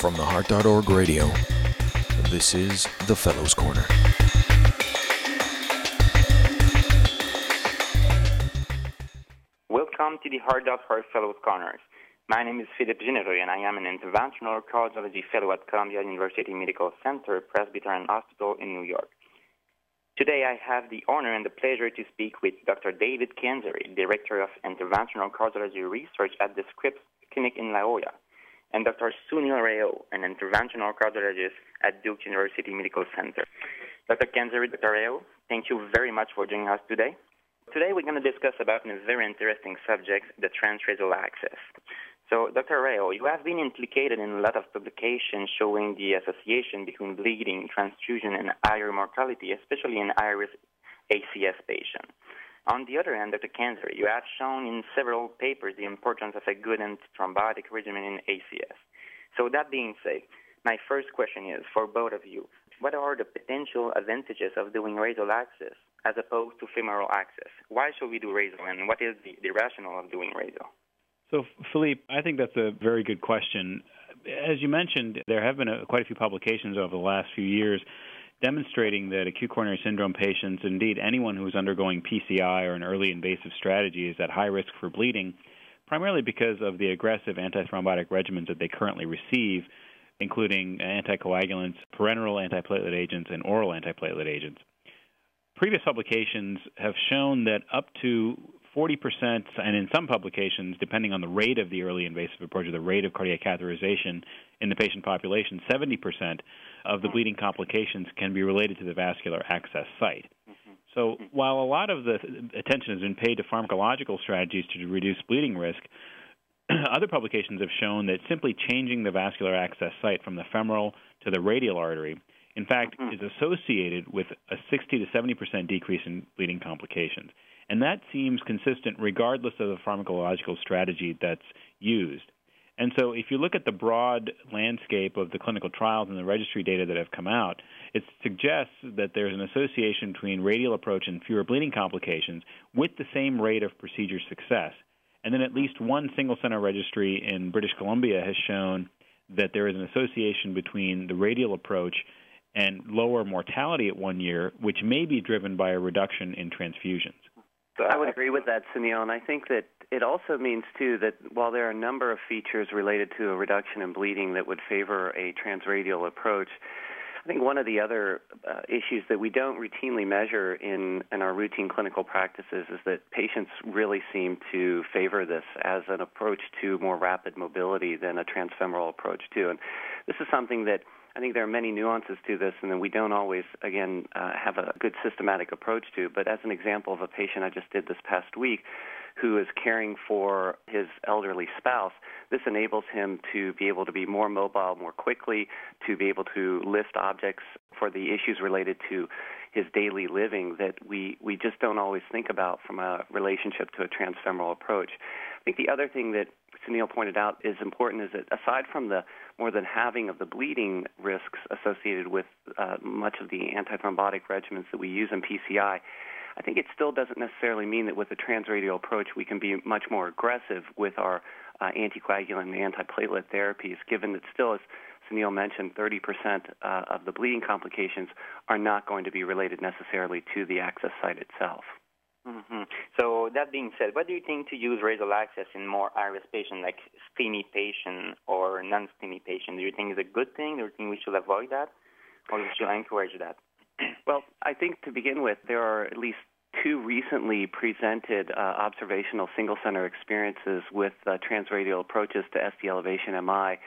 From the Heart.org radio, this is the Fellows Corner. Welcome to the Heart.org Fellows Corners. My name is Philip Genereux, and I am an interventional cardiology fellow at Columbia University Medical Center, Presbyterian Hospital in New York. Today, I have the honor and the pleasure to speak with Dr. David Kandzari, Director of Interventional Cardiology Research at the Scripps Clinic in La Jolla and Dr. Sunil Rao, an interventional cardiologist at Duke University Medical Center. Dr. Kandzari, Dr. Rao, thank you very much for joining us today. Today we're going to discuss about a very interesting subject, the transradial access. So, Dr. Rao, you have been implicated in a lot of publications showing the association between bleeding, transfusion, and higher mortality, especially in high-risk ACS patients. On the other hand, Dr. Kandzari, you have shown in several papers the importance of a good antithrombotic regimen in ACS. So that being said, my first question is for both of you, what are the potential advantages of doing radial access as opposed to femoral access? Why should we do radial and what is the, the rationale of doing radial? So, Philippe, I think that's a very good question. As you mentioned, there have been a, quite a few publications over the last few years demonstrating that acute coronary syndrome patients, indeed anyone who is undergoing PCI or an early invasive strategy, is at high risk for bleeding, primarily because of the aggressive antithrombotic regimens that they currently receive, including anticoagulants, parenteral antiplatelet agents, and oral antiplatelet agents. Previous publications have shown that up to 40%, and in some publications, depending on the rate of the early invasive approach or the rate of cardiac catheterization in the patient population, 70% of the bleeding complications can be related to the vascular access site. Mm-hmm. So mm-hmm. while a lot of the attention has been paid to pharmacological strategies to reduce bleeding risk, other publications have shown that simply changing the vascular access site from the femoral to the radial artery, in fact, mm-hmm. is associated with a 60 to 70 percent decrease in bleeding complications. And that seems consistent regardless of the pharmacological strategy that's used. And so, if you look at the broad landscape of the clinical trials and the registry data that have come out, it suggests that there's an association between radial approach and fewer bleeding complications with the same rate of procedure success. And then, at least one single center registry in British Columbia has shown that there is an association between the radial approach and lower mortality at one year, which may be driven by a reduction in transfusions. I would agree with that, Sunil, and I think that it also means too that while there are a number of features related to a reduction in bleeding that would favor a transradial approach, I think one of the other uh, issues that we don't routinely measure in, in our routine clinical practices is that patients really seem to favor this as an approach to more rapid mobility than a transfemoral approach too. And this is something that I think there are many nuances to this, and that we don't always, again, uh, have a good systematic approach to. But as an example of a patient I just did this past week, who is caring for his elderly spouse, this enables him to be able to be more mobile more quickly, to be able to lift objects for the issues related to his daily living that we, we just don't always think about from a relationship to a transfemoral approach. I think the other thing that Sunil pointed out is important is that aside from the more than halving of the bleeding risks associated with uh, much of the antithrombotic regimens that we use in PCI, I think it still doesn't necessarily mean that with a transradial approach we can be much more aggressive with our uh, anticoagulant and antiplatelet therapies, given that still, as Sunil mentioned, 30% uh, of the bleeding complications are not going to be related necessarily to the access site itself. Mm-hmm. So that being said, what do you think to use radial access in more high-risk patients, like STEMI patient or non-STEMI patient? Do you think it's a good thing? Do you think we should avoid that, or should encourage that? well, I think to begin with, there are at least two recently presented uh, observational single-center experiences with uh, transradial approaches to ST elevation MI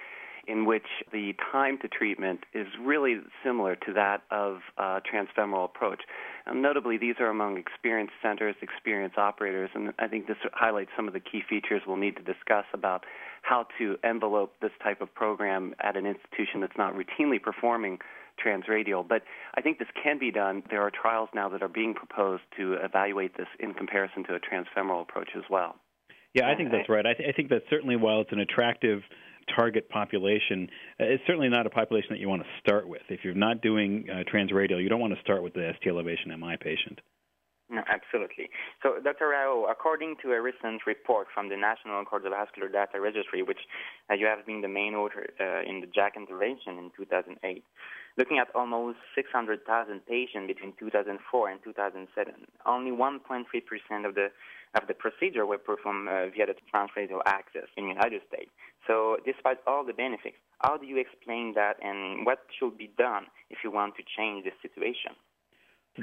in which the time to treatment is really similar to that of a transfemoral approach. And notably, these are among experienced centers, experienced operators, and I think this highlights some of the key features we'll need to discuss about how to envelope this type of program at an institution that's not routinely performing transradial. But I think this can be done. There are trials now that are being proposed to evaluate this in comparison to a transfemoral approach as well. Yeah, I think that's right. I, th- I think that certainly while it's an attractive target population, uh, it's certainly not a population that you want to start with. If you're not doing uh, transradial, you don't want to start with the ST elevation MI patient. No, absolutely. So, Dr. Rao, according to a recent report from the National Cardiovascular Data Registry, which uh, you have been the main author uh, in the JACC intervention in 2008, looking at almost 600,000 patients between 2004 and 2007, only 1.3% of the of the procedure were performed uh, via the transradial access in the United States. So, despite all the benefits, how do you explain that, and what should be done if you want to change this situation?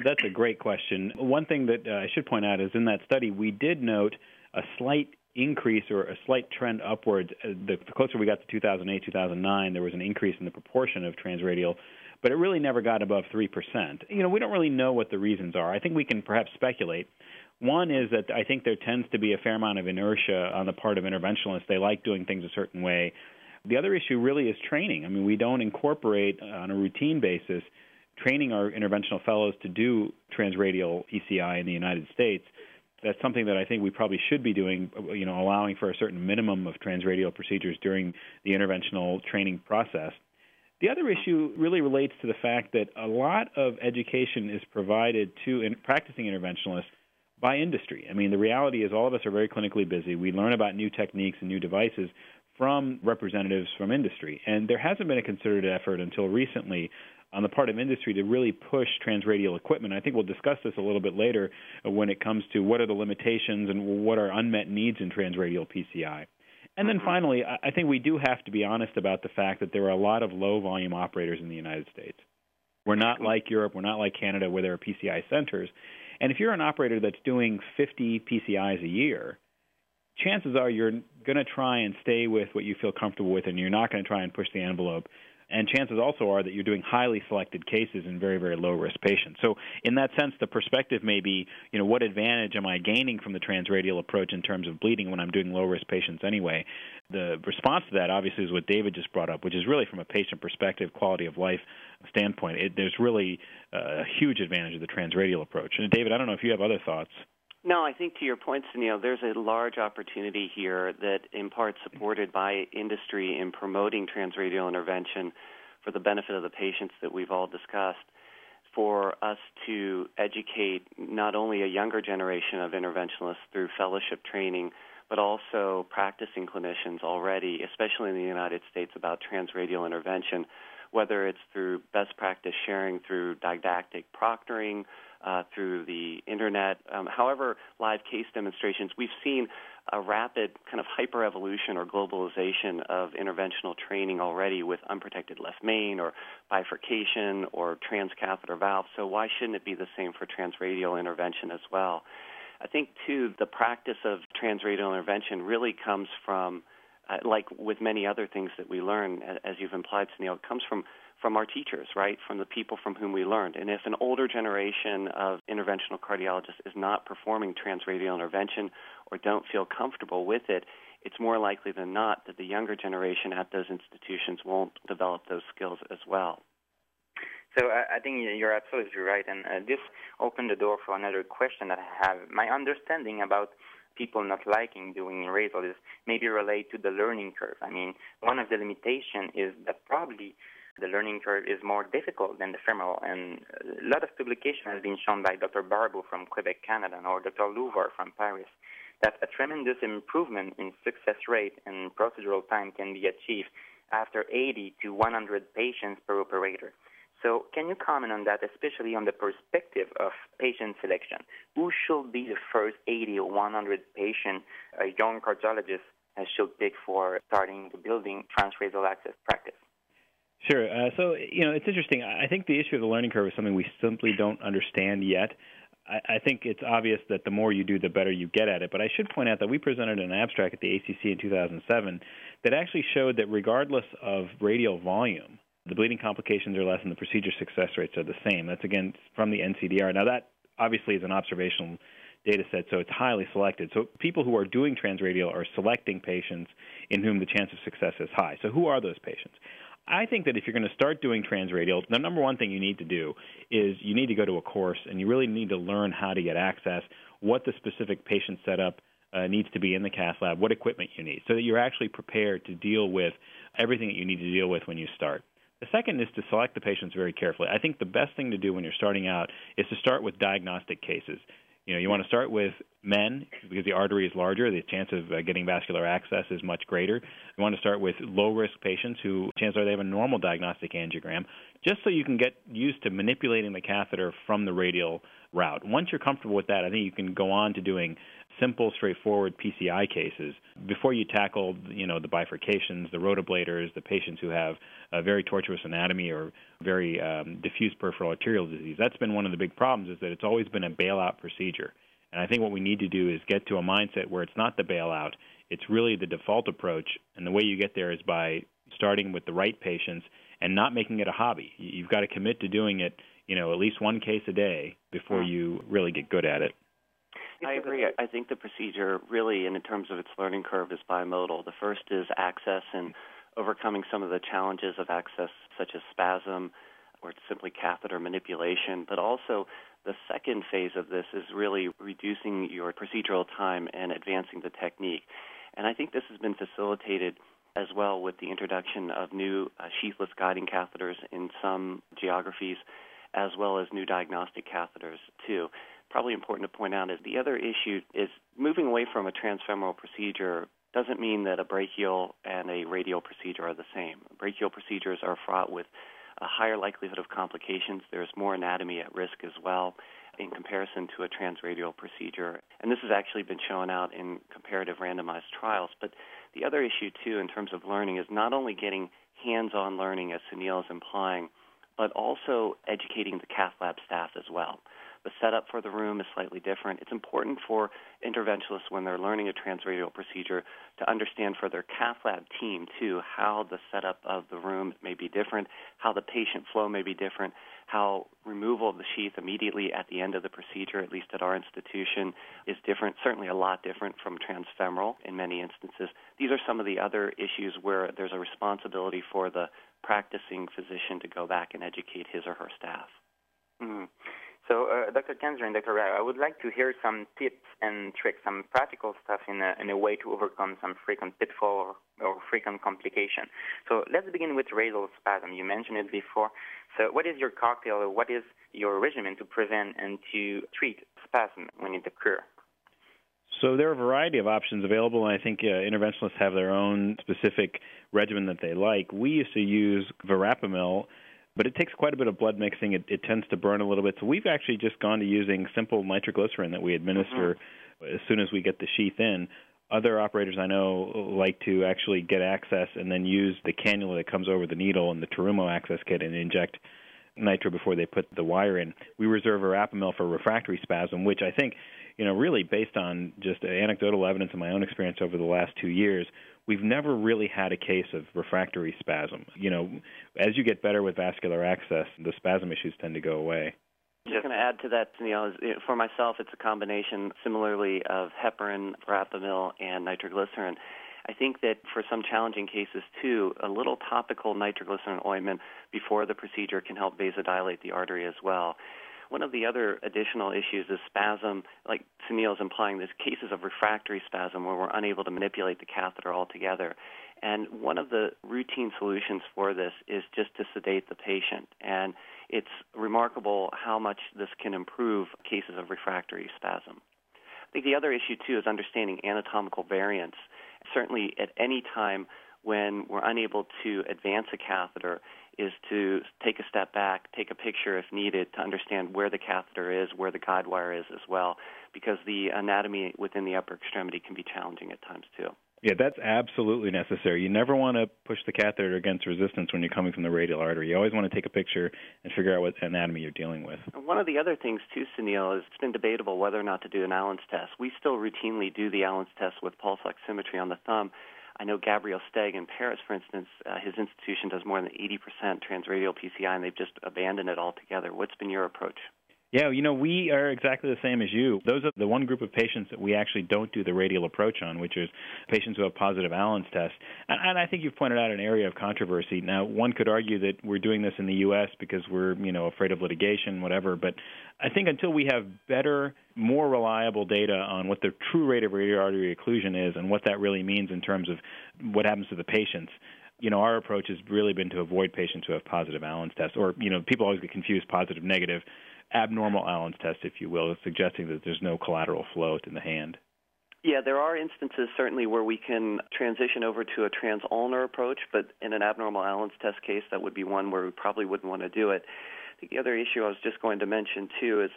That's a great question. One thing that uh, I should point out is in that study, we did note a slight increase or a slight trend upwards. Uh, the, the closer we got to 2008, 2009, there was an increase in the proportion of transradial, but it really never got above 3%. You know, we don't really know what the reasons are. I think we can perhaps speculate. One is that I think there tends to be a fair amount of inertia on the part of interventionalists. They like doing things a certain way. The other issue really is training. I mean, we don't incorporate on a routine basis training our interventional fellows to do transradial PCI in the United States. That's something that I think we probably should be doing, you know, allowing for a certain minimum of transradial procedures during the interventional training process. The other issue really relates to the fact that a lot of education is provided to in practicing interventionalists by industry. I mean, the reality is all of us are very clinically busy. We learn about new techniques and new devices from representatives from industry. And there hasn't been a concerted effort until recently on the part of industry to really push transradial equipment. I think we'll discuss this a little bit later when it comes to what are the limitations and what are unmet needs in transradial PCI. And then finally, I think we do have to be honest about the fact that there are a lot of low volume operators in the United States. We're not like Europe, we're not like Canada where there are PCI centers. And if you're an operator that's doing 50 PCIs a year, chances are you're going to try and stay with what you feel comfortable with, and you're not going to try and push the envelope and chances also are that you're doing highly selected cases in very very low risk patients. So in that sense, the perspective may be, you know, what advantage am I gaining from the transradial approach in terms of bleeding when I'm doing low risk patients anyway? The response to that obviously is what David just brought up, which is really from a patient perspective, quality of life standpoint. It, there's really uh, a huge advantage of the transradial approach. And David, I don't know if you have other thoughts. No, I think to your point, Sunil, there's a large opportunity here that, in part, supported by industry in promoting transradial intervention for the benefit of the patients that we've all discussed, for us to educate not only a younger generation of interventionalists through fellowship training, but also practicing clinicians already, especially in the United States, about transradial intervention, whether it's through best practice sharing through didactic proctoring uh, through the internet. Um, however, live case demonstrations, we've seen a rapid kind of hyper evolution or globalization of interventional training already with unprotected left main or bifurcation or transcatheter valve. So why shouldn't it be the same for transradial intervention as well? I think too the practice of transradial intervention really comes from uh, like with many other things that we learn, as you've implied, Sunil, it comes from from our teachers, right? From the people from whom we learned. And if an older generation of interventional cardiologists is not performing transradial intervention or don't feel comfortable with it, it's more likely than not that the younger generation at those institutions won't develop those skills as well. So I think you're absolutely right, and uh, this opened the door for another question that I have. My understanding about people not liking doing radial is maybe related to the learning curve. I mean, one of the limitations is that probably the learning curve is more difficult than the femoral. And a lot of publication has been shown by Dr. Barbeau from Quebec, Canada, or Dr. Louvard from Paris, that a tremendous improvement in success rate and procedural time can be achieved after 80 to 100 patients per operator. So, can you comment on that, especially on the perspective of patient selection? Who should be the first 80 or 100 patient a young cardiologist should pick for starting the building transradial access practice? Sure. Uh, so, you know, it's interesting. I think the issue of the learning curve is something we simply don't understand yet. I, I think it's obvious that the more you do, the better you get at it. But I should point out that we presented an abstract at the ACC in 2007 that actually showed that regardless of radial volume, the bleeding complications are less and the procedure success rates are the same. That's again from the NCDR. Now that obviously is an observational data set, so it's highly selected. So people who are doing transradial are selecting patients in whom the chance of success is high. So who are those patients? I think that if you're going to start doing transradial, the number one thing you need to do is you need to go to a course and you really need to learn how to get access, what the specific patient setup uh, needs to be in the cath lab, what equipment you need, so that you're actually prepared to deal with everything that you need to deal with when you start. The second is to select the patients very carefully. I think the best thing to do when you're starting out is to start with diagnostic cases You know, you want to start with men because the artery is larger, the chance of uh, getting vascular access is much greater. You want to start with low risk patients who chances are they have a normal diagnostic angiogram, just so you can get used to manipulating the catheter from the radial route. Once you're comfortable with that, I think you can go on to doing simple, straightforward PCI cases before you tackle, you know, the bifurcations, the Rotablators, the patients who have a very tortuous anatomy or very um, diffuse peripheral arterial disease. That's been one of the big problems is that it's always been a bailout procedure. And I think what we need to do is get to a mindset where it's not the bailout, it's really the default approach. And the way you get there is by starting with the right patients and not making it a hobby. You've got to commit to doing it, you know, at least one case a day before you really get good at it. I agree. I think the procedure really, in terms of its learning curve, is bimodal. The first is access and overcoming some of the challenges of access, such as spasm or simply catheter manipulation. But also, the second phase of this is really reducing your procedural time and advancing the technique. And I think this has been facilitated as well with the introduction of new uh, sheathless guiding catheters in some geographies, as well as new diagnostic catheters, too probably important to point out is the other issue is moving away from a transfemoral procedure doesn't mean that a brachial and a radial procedure are the same. Brachial procedures are fraught with a higher likelihood of complications. There's more anatomy at risk as well in comparison to a transradial procedure. And this has actually been shown out in comparative randomized trials. But the other issue, too, in terms of learning, is not only getting hands on learning, as Sunil is implying, but also educating the cath lab staff as well. The setup for the room is slightly different. It's important for interventionalists when they're learning a transradial procedure to understand for their cath lab team too how the setup of the room may be different, how the patient flow may be different, how removal of the sheath immediately at the end of the procedure, at least at our institution, is different, certainly a lot different from transfemoral in many instances. These are some of the other issues where there's a responsibility for the practicing physician to go back and educate his or her staff. Mm-hmm. So, uh, Dr. Kandzari and Dr. Rao, I would like to hear some tips and tricks, some practical stuff in a, in a way to overcome some frequent pitfall or, or frequent complication. So, let's begin with radial spasm. You mentioned it before. So, what is your cocktail or what is your regimen to prevent and to treat spasm when it occurs? So there are a variety of options available, and I think uh, interventionalists have their own specific regimen that they like. We used to use verapamil but it takes quite a bit of blood mixing. It, it tends to burn a little bit. So we've actually just gone to using simple nitroglycerin that we administer mm-hmm. as soon as we get the sheath in. Other operators I know like to actually get access and then use the cannula that comes over the needle and the Terumo access kit and inject nitro before they put the wire in. We reserve verapamil for refractory spasm, which I think, you know, really based on just anecdotal evidence and my own experience over the last two years, we've never really had a case of refractory spasm. You know, as you get better with vascular access, the spasm issues tend to go away. Just going to add to that, Sunil. For myself, it's a combination, similarly, of heparin, verapamil, and nitroglycerin. I think that for some challenging cases too, a little topical nitroglycerin ointment before the procedure can help vasodilate the artery as well. One of the other additional issues is spasm, like Sunil is implying, there's cases of refractory spasm where we're unable to manipulate the catheter altogether. And one of the routine solutions for this is just to sedate the patient. And it's remarkable how much this can improve cases of refractory spasm. I think the other issue, too, is understanding anatomical variance. Certainly, at any time when we're unable to advance a catheter, is to take a step back, take a picture if needed to understand where the catheter is, where the guide wire is as well, because the anatomy within the upper extremity can be challenging at times too. Yeah, that's absolutely necessary. You never want to push the catheter against resistance when you're coming from the radial artery. You always want to take a picture and figure out what anatomy you're dealing with. One of the other things, too, Sunil, is it's been debatable whether or not to do an Allen's test. We still routinely do the Allen's test with pulse oximetry on the thumb I know Gabriel Steg in Paris, for instance, uh, his institution does more than 80% transradial PCI, and they've just abandoned it altogether. What's been your approach? Yeah, you know, we are exactly the same as you. Those are the one group of patients that we actually don't do the radial approach on, which is patients who have positive Allen's tests. And, and I think you've pointed out an area of controversy. Now, one could argue that we're doing this in the U.S. because we're, you know, afraid of litigation, whatever. But I think until we have better, more reliable data on what the true rate of radial artery occlusion is and what that really means in terms of what happens to the patients, you know, our approach has really been to avoid patients who have positive Allen's tests, or you know, people always get confused positive negative abnormal Allen's test, if you will, suggesting that there's no collateral flow in the hand. Yeah, there are instances certainly where we can transition over to a trans-ulnar approach, but in an abnormal Allen's test case, that would be one where we probably wouldn't want to do it. The other issue I was just going to mention too is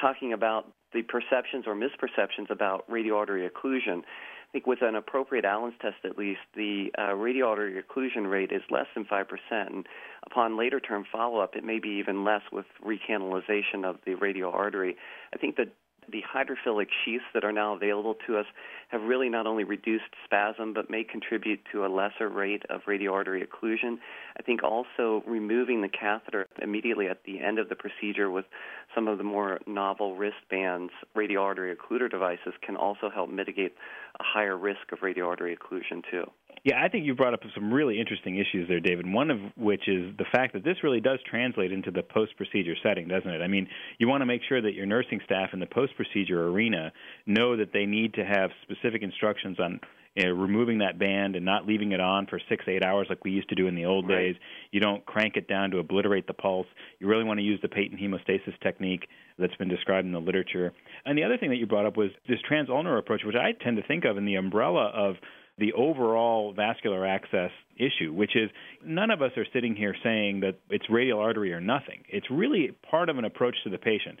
talking about the perceptions or misperceptions about radial artery occlusion. I think with an appropriate Allen's test, at least, the uh, artery occlusion rate is less than 5%. And upon later term follow up, it may be even less with recanalization of the radial artery. I think that the hydrophilic sheaths that are now available to us have really not only reduced spasm but may contribute to a lesser rate of radial artery occlusion. I think also removing the catheter immediately at the end of the procedure with some of the more novel wristbands, radial artery occluder devices can also help mitigate a higher risk of radial artery occlusion too. Yeah, I think you brought up some really interesting issues there, David. One of which is the fact that this really does translate into the post procedure setting, doesn't it? I mean, you want to make sure that your nursing staff in the post procedure arena know that they need to have specific instructions on you know, removing that band and not leaving it on for six, eight hours like we used to do in the old right. days. You don't crank it down to obliterate the pulse. You really want to use the patent hemostasis technique that's been described in the literature. And the other thing that you brought up was this transulnar approach, which I tend to think of in the umbrella of the overall vascular access issue, which is none of us are sitting here saying that it's radial artery or nothing. It's really part of an approach to the patient.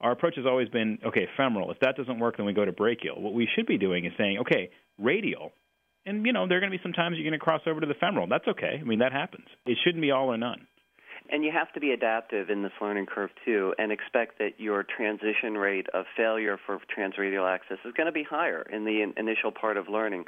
Our approach has always been okay, femoral. If that doesn't work, then we go to brachial. What we should be doing is saying, okay, radial. And, you know, there are going to be some times you're going to cross over to the femoral. That's okay. I mean, that happens. It shouldn't be all or none. And you have to be adaptive in this learning curve too, and expect that your transition rate of failure for transradial access is going to be higher in the in- initial part of learning.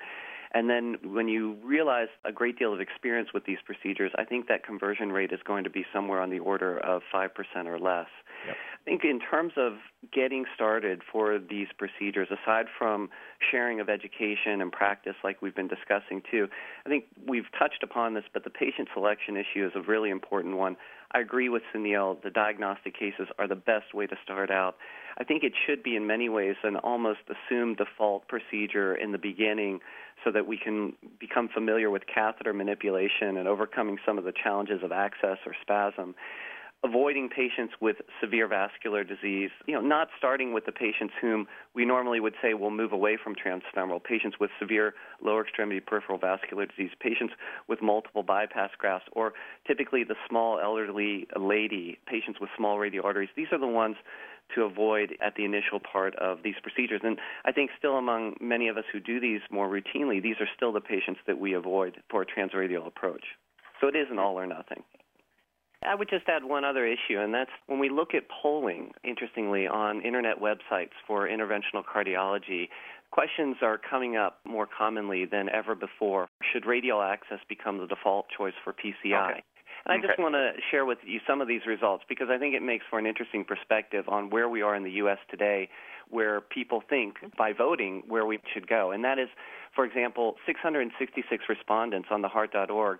And then when you realize a great deal of experience with these procedures, I think that conversion rate is going to be somewhere on the order of 5% or less. Yep. I think in terms of getting started for these procedures, aside from sharing of education and practice like we've been discussing too, I think we've touched upon this, but the patient selection issue is a really important one. I agree with Sunil. The diagnostic cases are the best way to start out. I think it should be in many ways an almost assumed default procedure in the beginning so that we can become familiar with catheter manipulation and overcoming some of the challenges of access or spasm avoiding patients with severe vascular disease, you know, not starting with the patients whom we normally would say will move away from transfemoral, patients with severe lower extremity peripheral vascular disease, patients with multiple bypass grafts, or typically the small elderly lady, patients with small radial arteries. These are the ones to avoid at the initial part of these procedures. And I think still among many of us who do these more routinely, these are still the patients that we avoid for a transradial approach. So it is an all or nothing. I would just add one other issue, and that's when we look at polling, interestingly, on internet websites for interventional cardiology, questions are coming up more commonly than ever before. Should radial access become the default choice for PCI? Okay. And I just want to share with you some of these results because I think it makes for an interesting perspective on where we are in the U.S. today, where people think by voting where we should go. And that is, for example, 666 respondents on the heart.org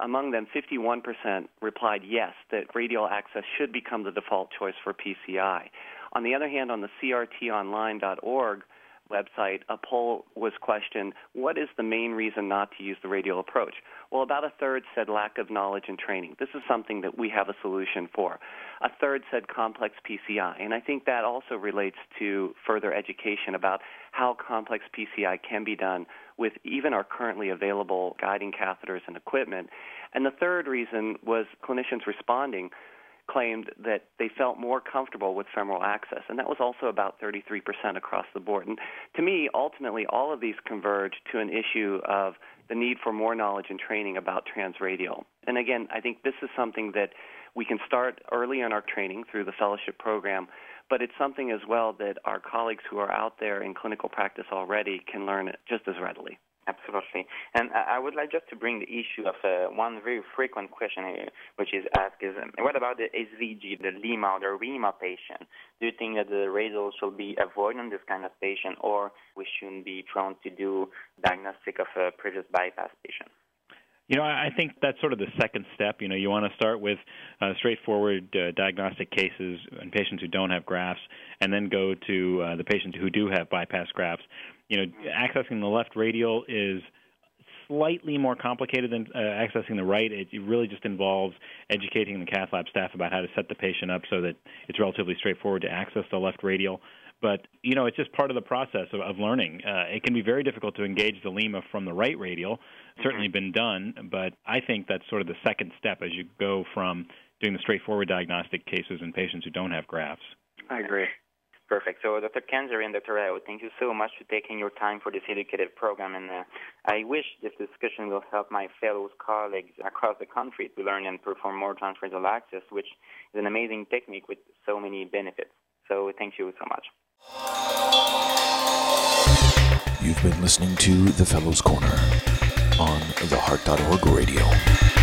among them, 51% replied yes, that radial access should become the default choice for PCI. On the other hand, on the crtonline.org website, a poll was questioned what is the main reason not to use the radial approach? Well, about a third said lack of knowledge and training. This is something that we have a solution for. A third said complex PCI, and I think that also relates to further education about how complex PCI can be done with even our currently available guiding catheters and equipment. And the third reason was clinicians responding claimed that they felt more comfortable with femoral access, and that was also about 33% across the board. And to me, ultimately, all of these converge to an issue of the need for more knowledge and training about transradial. And again, I think this is something that we can start early in our training through the fellowship program, but it's something as well that our colleagues who are out there in clinical practice already can learn just as readily. Absolutely. And I would like just to bring the issue of uh, one very frequent question here, which is asked is, um, what about the SVG, the LIMA or the RIMA patient? Do you think that the radial should be avoided on this kind of patient, or we shouldn't be prone to do diagnostic of a previous bypass patient? You know, I think that's sort of the second step. You know, you want to start with uh, straightforward uh, diagnostic cases and patients who don't have grafts, and then go to uh, the patients who do have bypass grafts. You know, accessing the left radial is slightly more complicated than uh, accessing the right. It really just involves educating the cath lab staff about how to set the patient up so that it's relatively straightforward to access the left radial. But you know, it's just part of the process of, of learning. Uh, it can be very difficult to engage the lima from the right radial. Certainly mm-hmm. been done, but I think that's sort of the second step as you go from doing the straightforward diagnostic cases in patients who don't have grafts. I agree. Perfect. So, Dr. Kandzari and Dr. Rao, thank you so much for taking your time for this educative program. And uh, I wish this discussion will help my fellow colleagues across the country to learn and perform more transradial access, which is an amazing technique with so many benefits. So, thank you so much. You've been listening to The Fellows Corner on the Heart.org radio.